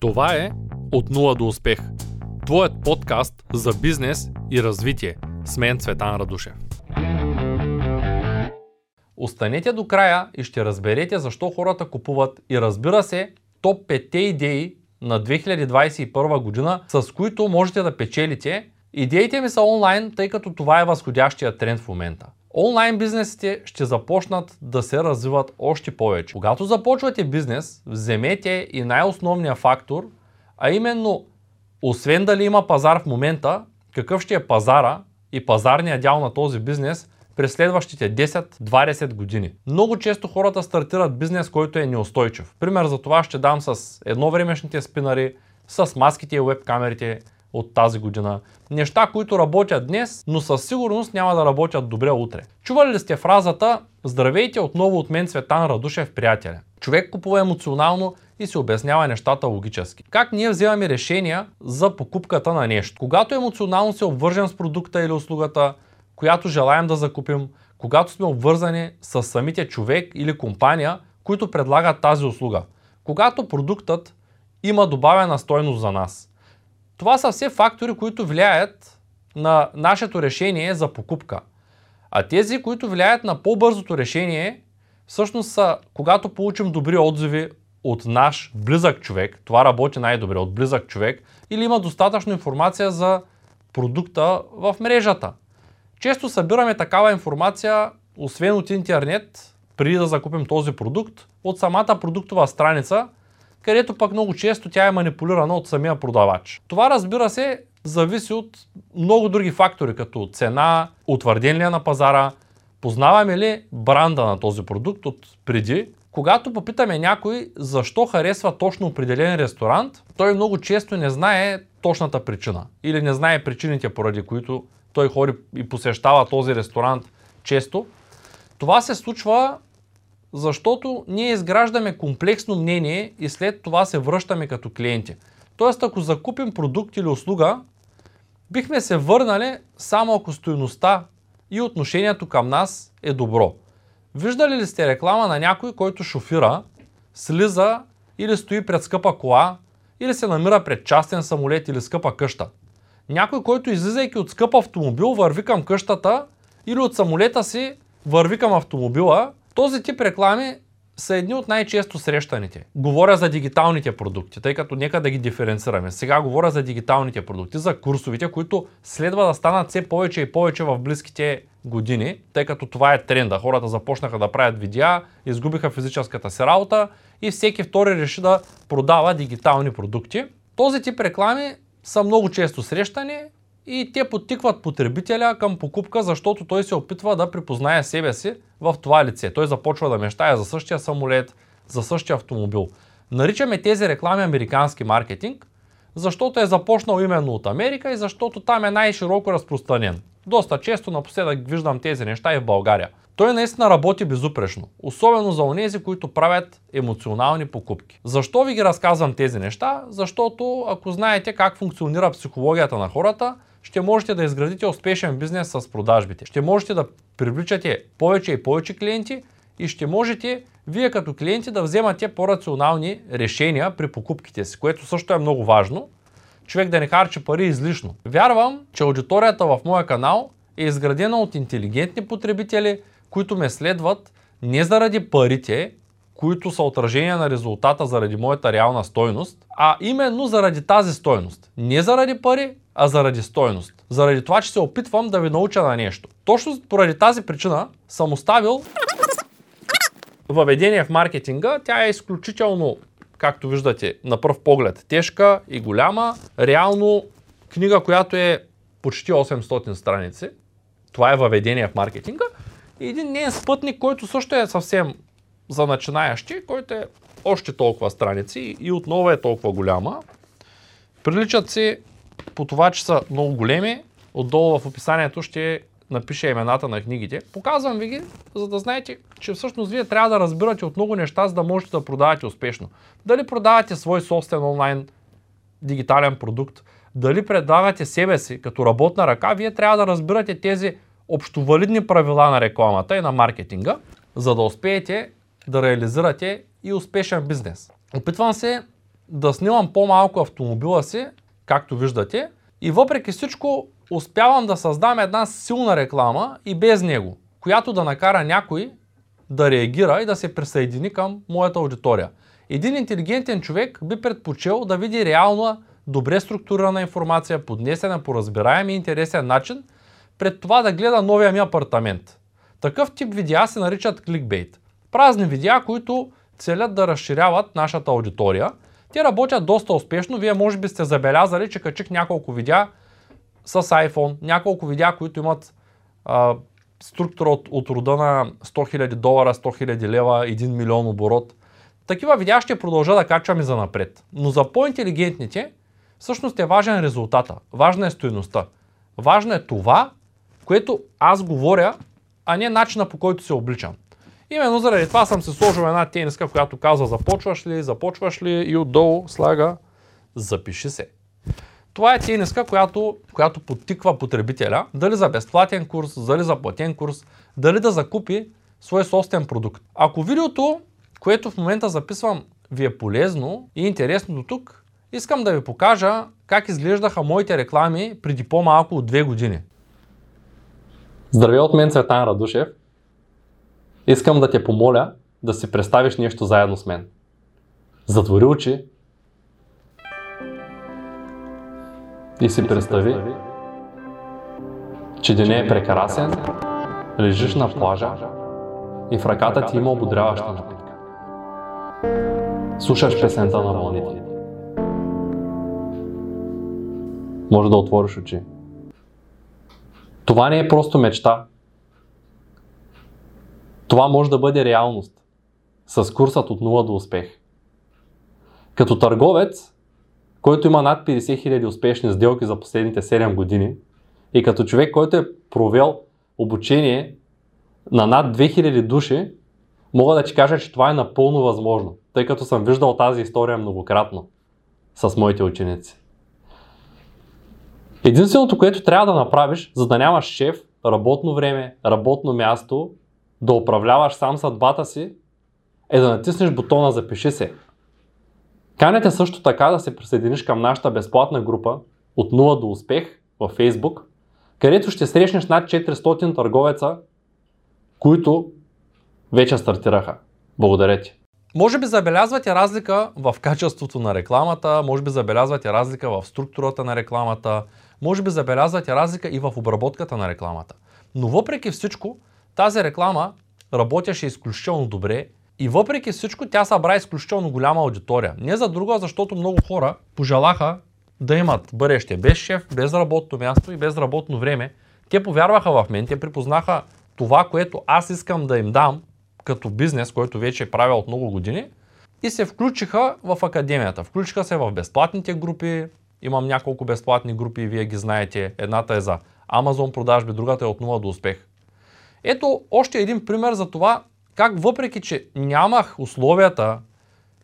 Това е От нула до успех. Твоят подкаст за бизнес и развитие. С мен Цветан Радушев. Останете до края и ще разберете защо хората купуват и разбира се топ 5 идеи на 2021 година, с които можете да печелите. Идеите ми са онлайн, тъй като това е възходящия тренд в момента. Онлайн бизнесите ще започнат да се развиват още повече. Когато започвате бизнес, вземете и най-основния фактор, а именно, освен дали има пазар в момента, какъв ще е пазара и пазарния дял на този бизнес през следващите 10-20 години. Много често хората стартират бизнес, който е неустойчив. Пример за това ще дам с едновремешните спинари, с маските и веб-камерите, от тази година. Неща, които работят днес, но със сигурност няма да работят добре утре. Чували ли сте фразата Здравейте отново от мен Цветан Радушев, приятеля? Човек купува емоционално и се обяснява нещата логически. Как ние вземаме решения за покупката на нещо? Когато емоционално се обвържем с продукта или услугата, която желаем да закупим, когато сме обвързани с самите човек или компания, които предлагат тази услуга. Когато продуктът има добавена стойност за нас. Това са все фактори, които влияят на нашето решение за покупка. А тези, които влияят на по-бързото решение, всъщност са когато получим добри отзиви от наш близък човек, това работи най-добре от близък човек, или има достатъчно информация за продукта в мрежата. Често събираме такава информация, освен от интернет, преди да закупим този продукт, от самата продуктова страница, където пък много често тя е манипулирана от самия продавач. Това разбира се зависи от много други фактори, като цена, утвърден ли е на пазара, познаваме ли бранда на този продукт от преди. Когато попитаме някой защо харесва точно определен ресторант, той много често не знае точната причина или не знае причините, поради които той ходи и посещава този ресторант често. Това се случва защото ние изграждаме комплексно мнение и след това се връщаме като клиенти. Тоест, ако закупим продукт или услуга, бихме се върнали само ако стоеността и отношението към нас е добро. Виждали ли сте реклама на някой, който шофира, слиза или стои пред скъпа кола, или се намира пред частен самолет или скъпа къща? Някой, който излизайки от скъп автомобил, върви към къщата или от самолета си върви към автомобила този тип реклами са едни от най-често срещаните. Говоря за дигиталните продукти, тъй като нека да ги диференцираме. Сега говоря за дигиталните продукти, за курсовите, които следва да станат все повече и повече в близките години, тъй като това е тренда. Хората започнаха да правят видеа, изгубиха физическата си работа и всеки втори реши да продава дигитални продукти. Този тип реклами са много често срещани и те подтикват потребителя към покупка, защото той се опитва да припознае себе си в това лице. Той започва да мечтае за същия самолет, за същия автомобил. Наричаме тези реклами американски маркетинг, защото е започнал именно от Америка и защото там е най-широко разпространен. Доста често напоследък виждам тези неща и в България. Той наистина работи безупречно, особено за онези, които правят емоционални покупки. Защо ви ги разказвам тези неща? Защото ако знаете как функционира психологията на хората, ще можете да изградите успешен бизнес с продажбите. Ще можете да привличате повече и повече клиенти и ще можете вие като клиенти да вземате по-рационални решения при покупките си, което също е много важно. Човек да не харчи пари излишно. Вярвам, че аудиторията в моя канал е изградена от интелигентни потребители, които ме следват не заради парите, които са отражение на резултата заради моята реална стойност, а именно заради тази стойност. Не заради пари, а заради стойност. Заради това, че се опитвам да ви науча на нещо. Точно поради тази причина съм оставил въведение в маркетинга. Тя е изключително, както виждате, на пръв поглед тежка и голяма. Реално книга, която е почти 800 страници. Това е въведение в маркетинга. И един нейн спътник, който също е съвсем за начинаещи, който е още толкова страници и отново е толкова голяма. Приличат си по това, че са много големи. Отдолу в описанието ще напиша имената на книгите. Показвам ви ги, за да знаете, че всъщност вие трябва да разбирате от много неща, за да можете да продавате успешно. Дали продавате свой собствен онлайн дигитален продукт, дали предлагате себе си като работна ръка, вие трябва да разбирате тези общовалидни правила на рекламата и на маркетинга, за да успеете да реализирате и успешен бизнес. Опитвам се да снимам по-малко автомобила си, както виждате. И въпреки всичко успявам да създам една силна реклама и без него, която да накара някой да реагира и да се присъедини към моята аудитория. Един интелигентен човек би предпочел да види реална, добре структурирана информация, поднесена по разбираем и интересен начин, пред това да гледа новия ми апартамент. Такъв тип видеа се наричат кликбейт. Празни видеа, които целят да разширяват нашата аудитория. Те работят доста успешно. Вие може би сте забелязали, че качих няколко видеа с iPhone, няколко видеа, които имат а, структура от, от рода на 100 000 долара, 100 000 лева, 1 милион оборот. Такива видеа ще продължа да качвам и за напред. Но за по-интелигентните, всъщност е важен резултата, важна е стоеността. Важно е това, което аз говоря, а не начина по който се обличам. Именно заради това съм се сложил една тениска, която казва започваш ли, започваш ли и отдолу слага запиши се. Това е тениска, която, която подтиква потребителя дали за безплатен курс, дали за платен курс, дали да закупи свой собствен продукт. Ако видеото, което в момента записвам, ви е полезно и интересно до тук, искам да ви покажа как изглеждаха моите реклами преди по-малко от две години. Здравей от мен, Цветан Радушев. Искам да те помоля да си представиш нещо заедно с мен. Затвори очи и си представи, че деня е прекрасен, лежиш на плажа и в ръката ти има ободряваща напитка. Слушаш песента на вълните. Може да отвориш очи. Това не е просто мечта. Това може да бъде реалност. С курсът от 0 до успех. Като търговец, който има над 50 000 успешни сделки за последните 7 години и като човек, който е провел обучение на над 2000 души, мога да ти кажа, че това е напълно възможно, тъй като съм виждал тази история многократно с моите ученици. Единственото, което трябва да направиш, за да нямаш шеф, работно време, работно място, да управляваш сам съдбата си, е да натиснеш бутона Запиши се. Канете също така да се присъединиш към нашата безплатна група от 0 до успех във Facebook, където ще срещнеш над 400 търговеца, които вече стартираха. Благодаря ти! Може би забелязвате разлика в качеството на рекламата, може би забелязвате разлика в структурата на рекламата, може би забелязвате разлика и в обработката на рекламата. Но въпреки всичко, тази реклама работеше изключително добре и въпреки всичко тя събра изключително голяма аудитория. Не за друго, защото много хора пожелаха да имат бъдеще без шеф, без работно място и без работно време. Те повярваха в мен, те припознаха това, което аз искам да им дам като бизнес, който вече е правя от много години и се включиха в академията. Включиха се в безплатните групи, Имам няколко безплатни групи вие ги знаете. Едната е за Amazon продажби, другата е от 0 до успех. Ето още един пример за това как въпреки, че нямах условията,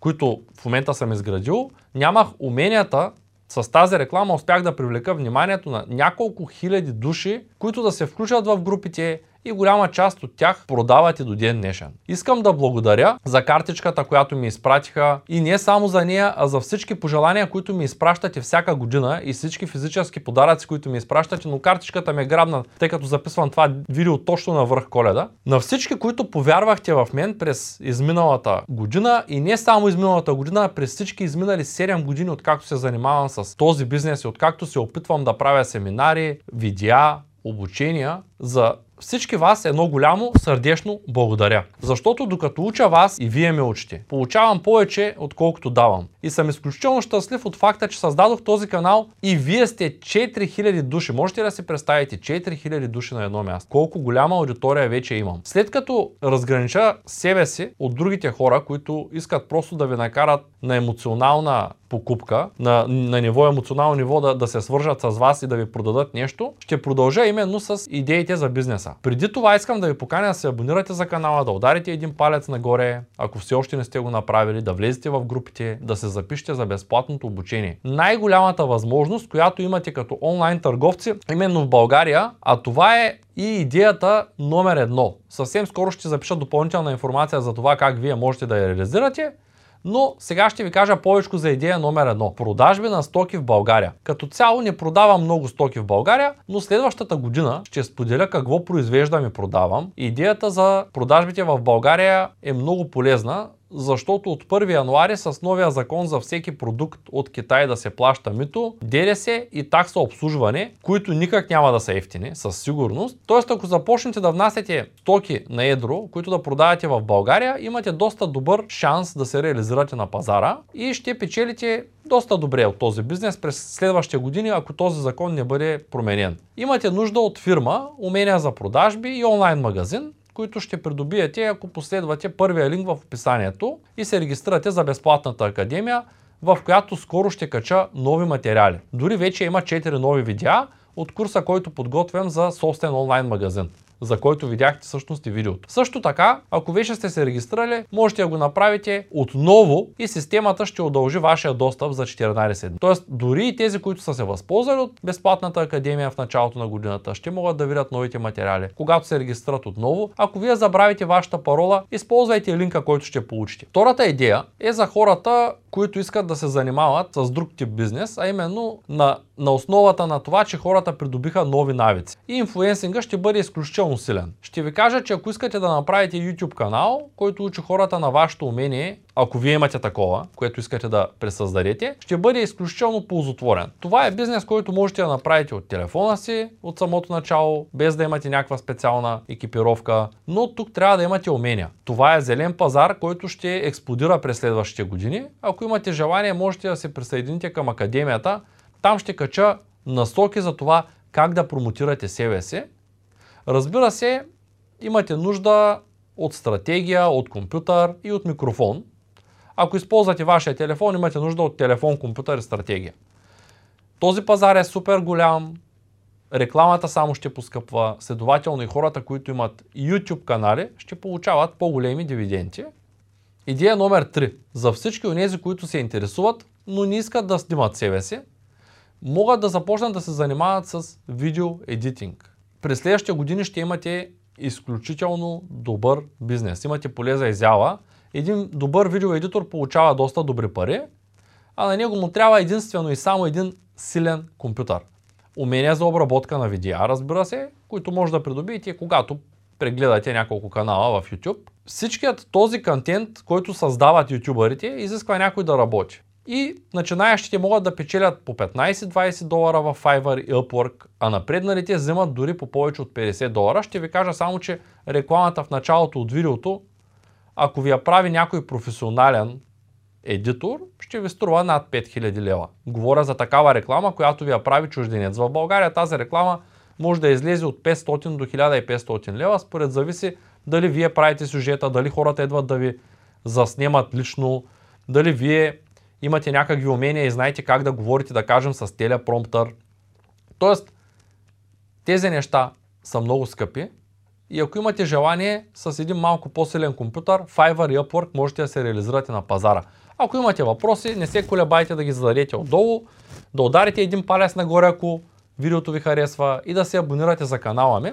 които в момента съм изградил, нямах уменията, с тази реклама успях да привлека вниманието на няколко хиляди души, които да се включат в групите, и голяма част от тях продават и до ден днешен. Искам да благодаря за картичката, която ми изпратиха и не само за нея, а за всички пожелания, които ми изпращате всяка година и всички физически подаръци, които ми изпращате, но картичката ми е грабна, тъй като записвам това видео точно на върх коледа. На всички, които повярвахте в мен през изминалата година и не само изминалата година, а през всички изминали 7 години, откакто се занимавам с този бизнес и откакто се опитвам да правя семинари, видеа, обучения за всички вас едно голямо сърдечно благодаря. Защото докато уча вас и вие ме учите, получавам повече отколкото давам. И съм изключително щастлив от факта, че създадох този канал и вие сте 4000 души. Можете ли да си представите 4000 души на едно място? Колко голяма аудитория вече имам. След като разгранича себе си от другите хора, които искат просто да ви накарат на емоционална покупка, на, на ниво емоционално ниво да, да се свържат с вас и да ви продадат нещо, ще продължа именно с идеите за бизнеса. Преди това искам да ви поканя да се абонирате за канала, да ударите един палец нагоре, ако все още не сте го направили, да влезете в групите, да се запишете за безплатното обучение. Най-голямата възможност, която имате като онлайн търговци, именно в България, а това е и идеята номер едно. Съвсем скоро ще запиша допълнителна информация за това как вие можете да я реализирате, Но сега ще ви кажа повече за идея номер едно. Продажби на стоки в България. Като цяло не продавам много стоки в България, но следващата година ще споделя какво произвеждам и продавам. Идеята за продажбите в България е много полезна, защото от 1 януари с новия закон за всеки продукт от Китай да се плаща мито, ДДС и такса обслужване, които никак няма да са ефтини, със сигурност. Тоест, ако започнете да внасяте стоки на едро, които да продавате в България, имате доста добър шанс да се реализирате на пазара и ще печелите доста добре от този бизнес през следващите години, ако този закон не бъде променен. Имате нужда от фирма, умения за продажби и онлайн магазин, които ще придобиете, ако последвате първия линк в описанието и се регистрирате за безплатната академия, в която скоро ще кача нови материали. Дори вече има 4 нови видеа от курса, който подготвям за собствен онлайн магазин за който видяхте всъщност и видеото. Също така, ако вече сте се регистрирали, можете да го направите отново и системата ще удължи вашия достъп за 14 дни. Тоест, дори и тези, които са се възползвали от безплатната академия в началото на годината, ще могат да видят новите материали. Когато се регистрират отново, ако вие забравите вашата парола, използвайте линка, който ще получите. Втората идея е за хората, които искат да се занимават с друг тип бизнес, а именно на, на основата на това, че хората придобиха нови навици. И инфлуенсинга ще бъде изключително силен. Ще ви кажа, че ако искате да направите YouTube канал, който учи хората на вашето умение ако вие имате такова, което искате да пресъздадете, ще бъде изключително ползотворен. Това е бизнес, който можете да направите от телефона си от самото начало, без да имате някаква специална екипировка, но тук трябва да имате умения. Това е зелен пазар, който ще експлодира през следващите години. Ако имате желание, можете да се присъедините към академията. Там ще кача насоки за това как да промотирате себе си. Разбира се, имате нужда от стратегия, от компютър и от микрофон. Ако използвате вашия телефон, имате нужда от телефон, компютър и стратегия. Този пазар е супер голям, рекламата само ще поскъпва, следователно и хората, които имат YouTube канали, ще получават по-големи дивиденти. Идея номер 3. За всички от тези, които се интересуват, но не искат да снимат себе си, могат да започнат да се занимават с видео едитинг. През следващите години ще имате изключително добър бизнес. Имате поле за изява един добър видеоедитор получава доста добри пари, а на него му трябва единствено и само един силен компютър. Умения за обработка на видеа, разбира се, които може да придобиете, когато прегледате няколко канала в YouTube. Всичкият този контент, който създават ютубърите, изисква някой да работи. И начинаещите могат да печелят по 15-20 долара в Fiverr и Upwork, а напредналите вземат дори по повече от 50 долара. Ще ви кажа само, че рекламата в началото от видеото ако ви я прави някой професионален едитор, ще ви струва над 5000 лева. Говоря за такава реклама, която ви я прави чужденец. В България тази реклама може да излезе от 500 до 1500 лева, според зависи дали вие правите сюжета, дали хората идват да ви заснемат лично, дали вие имате някакви умения и знаете как да говорите, да кажем, с телепромптър. Тоест, тези неща са много скъпи, и ако имате желание с един малко по-силен компютър, Fiverr и Upwork можете да се реализирате на пазара. Ако имате въпроси, не се колебайте да ги зададете отдолу, да ударите един палец нагоре, ако видеото ви харесва и да се абонирате за канала ми.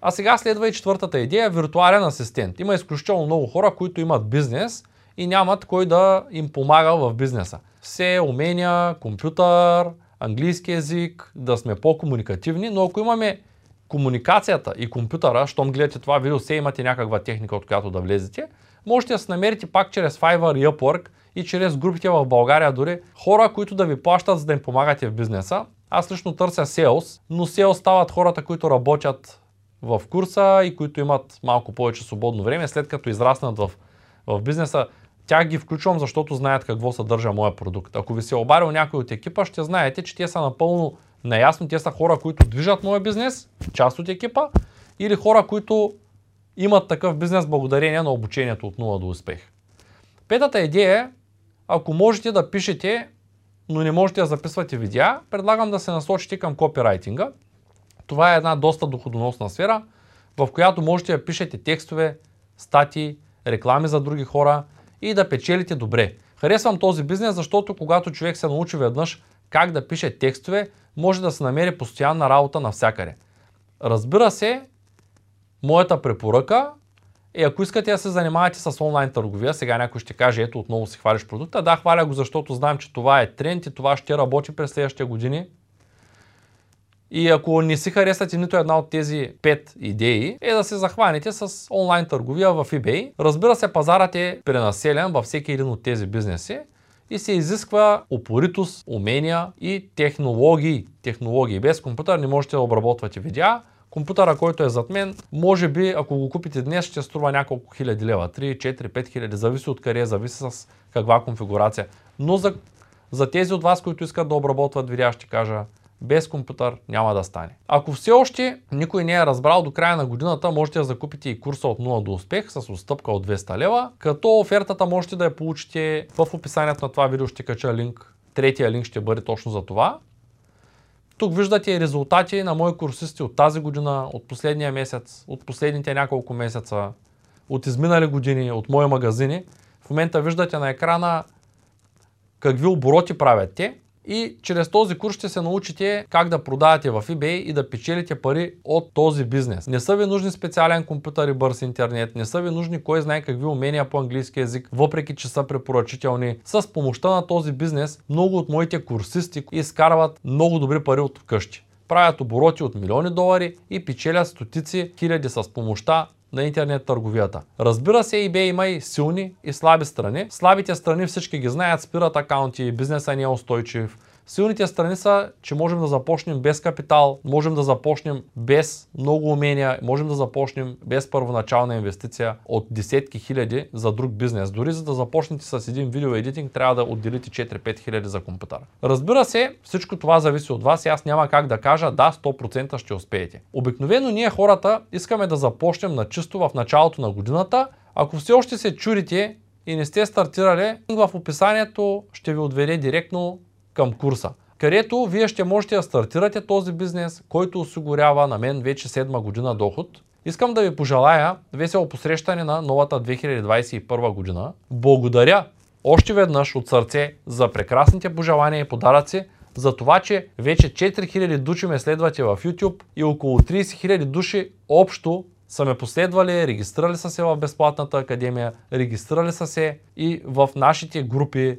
А сега следва и четвъртата идея – виртуален асистент. Има изключително много хора, които имат бизнес и нямат кой да им помага в бизнеса. Все умения, компютър, английски язик, да сме по-комуникативни, но ако имаме комуникацията и компютъра, щом гледате това видео, се имате някаква техника, от която да влезете, можете да се намерите пак чрез Fiverr и Upwork и чрез групите в България дори хора, които да ви плащат, за да им помагате в бизнеса. Аз лично търся Sales, но Sales стават хората, които работят в курса и които имат малко повече свободно време, след като израснат в, в бизнеса. Тях ги включвам, защото знаят какво съдържа моя продукт. Ако ви се е обарил някой от екипа, ще знаете, че те са напълно наясно, те са хора, които движат моя бизнес, част от екипа, или хора, които имат такъв бизнес благодарение на обучението от 0 до успех. Петата идея е, ако можете да пишете, но не можете да записвате видеа, предлагам да се насочите към копирайтинга. Това е една доста доходоносна сфера, в която можете да пишете текстове, статии, реклами за други хора и да печелите добре. Харесвам този бизнес, защото когато човек се научи веднъж как да пише текстове, може да се намери постоянна работа навсякъде. Разбира се, моята препоръка Е, ако искате да се занимавате с онлайн търговия, сега някой ще каже, ето отново си хвалиш продукта. Да, хваля го, защото знам, че това е тренд и това ще работи през следващите години. И ако не си харесате нито една от тези пет идеи, е да се захванете с онлайн търговия в eBay. Разбира се, пазарът е пренаселен във всеки един от тези бизнеси и се изисква упоритост, умения и технологии. Технологии. Без компютър не можете да обработвате видеа. Компютъра, който е зад мен, може би, ако го купите днес, ще струва няколко хиляди лева. 3, 4, 5 хиляди. Зависи от къде, зависи с каква конфигурация. Но за, за тези от вас, които искат да обработват видеа, ще кажа, без компютър няма да стане. Ако все още никой не е разбрал до края на годината, можете да закупите и курса от 0 до успех с отстъпка от 200 лева, като офертата можете да я получите в описанието на това видео, ще кача линк. Третия линк ще бъде точно за това. Тук виждате резултати на мои курсисти от тази година, от последния месец, от последните няколко месеца, от изминали години, от мои магазини. В момента виждате на екрана какви обороти правят те и чрез този курс ще се научите как да продавате в eBay и да печелите пари от този бизнес. Не са ви нужни специален компютър и бърз интернет, не са ви нужни кой знае какви умения по английски язик, въпреки че са препоръчителни. С помощта на този бизнес много от моите курсисти изкарват много добри пари от къщи правят обороти от милиони долари и печелят стотици хиляди с помощта на интернет търговията. Разбира се, eBay има и силни и слаби страни. Слабите страни всички ги знаят, спират акаунти, бизнесът не е устойчив, Силните страни са, че можем да започнем без капитал, можем да започнем без много умения, можем да започнем без първоначална инвестиция от десетки хиляди за друг бизнес. Дори за да започнете с един видео едитинг, трябва да отделите 4-5 хиляди за компютъра. Разбира се, всичко това зависи от вас и аз няма как да кажа да, 100% ще успеете. Обикновено ние хората искаме да започнем на чисто в началото на годината. Ако все още се чурите и не сте стартирали, в описанието ще ви отведе директно към курса, където вие ще можете да стартирате този бизнес, който осигурява на мен вече седма година доход. Искам да ви пожелая весело посрещане на новата 2021 година. Благодаря още веднъж от сърце за прекрасните пожелания и подаръци, за това, че вече 4000 души ме следвате в YouTube и около 30 000 души общо са ме последвали, регистрирали са се в Безплатната академия, регистрирали са се и в нашите групи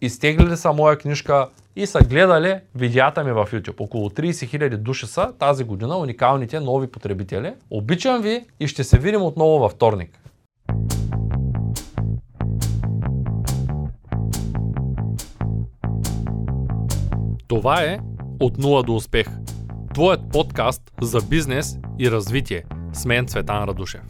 изтеглили са моя книжка и са гледали видеята ми в YouTube. Около 30 000 души са тази година уникалните нови потребители. Обичам ви и ще се видим отново във вторник. Това е От нула до успех. Твоят подкаст за бизнес и развитие. С мен Цветан Радушев.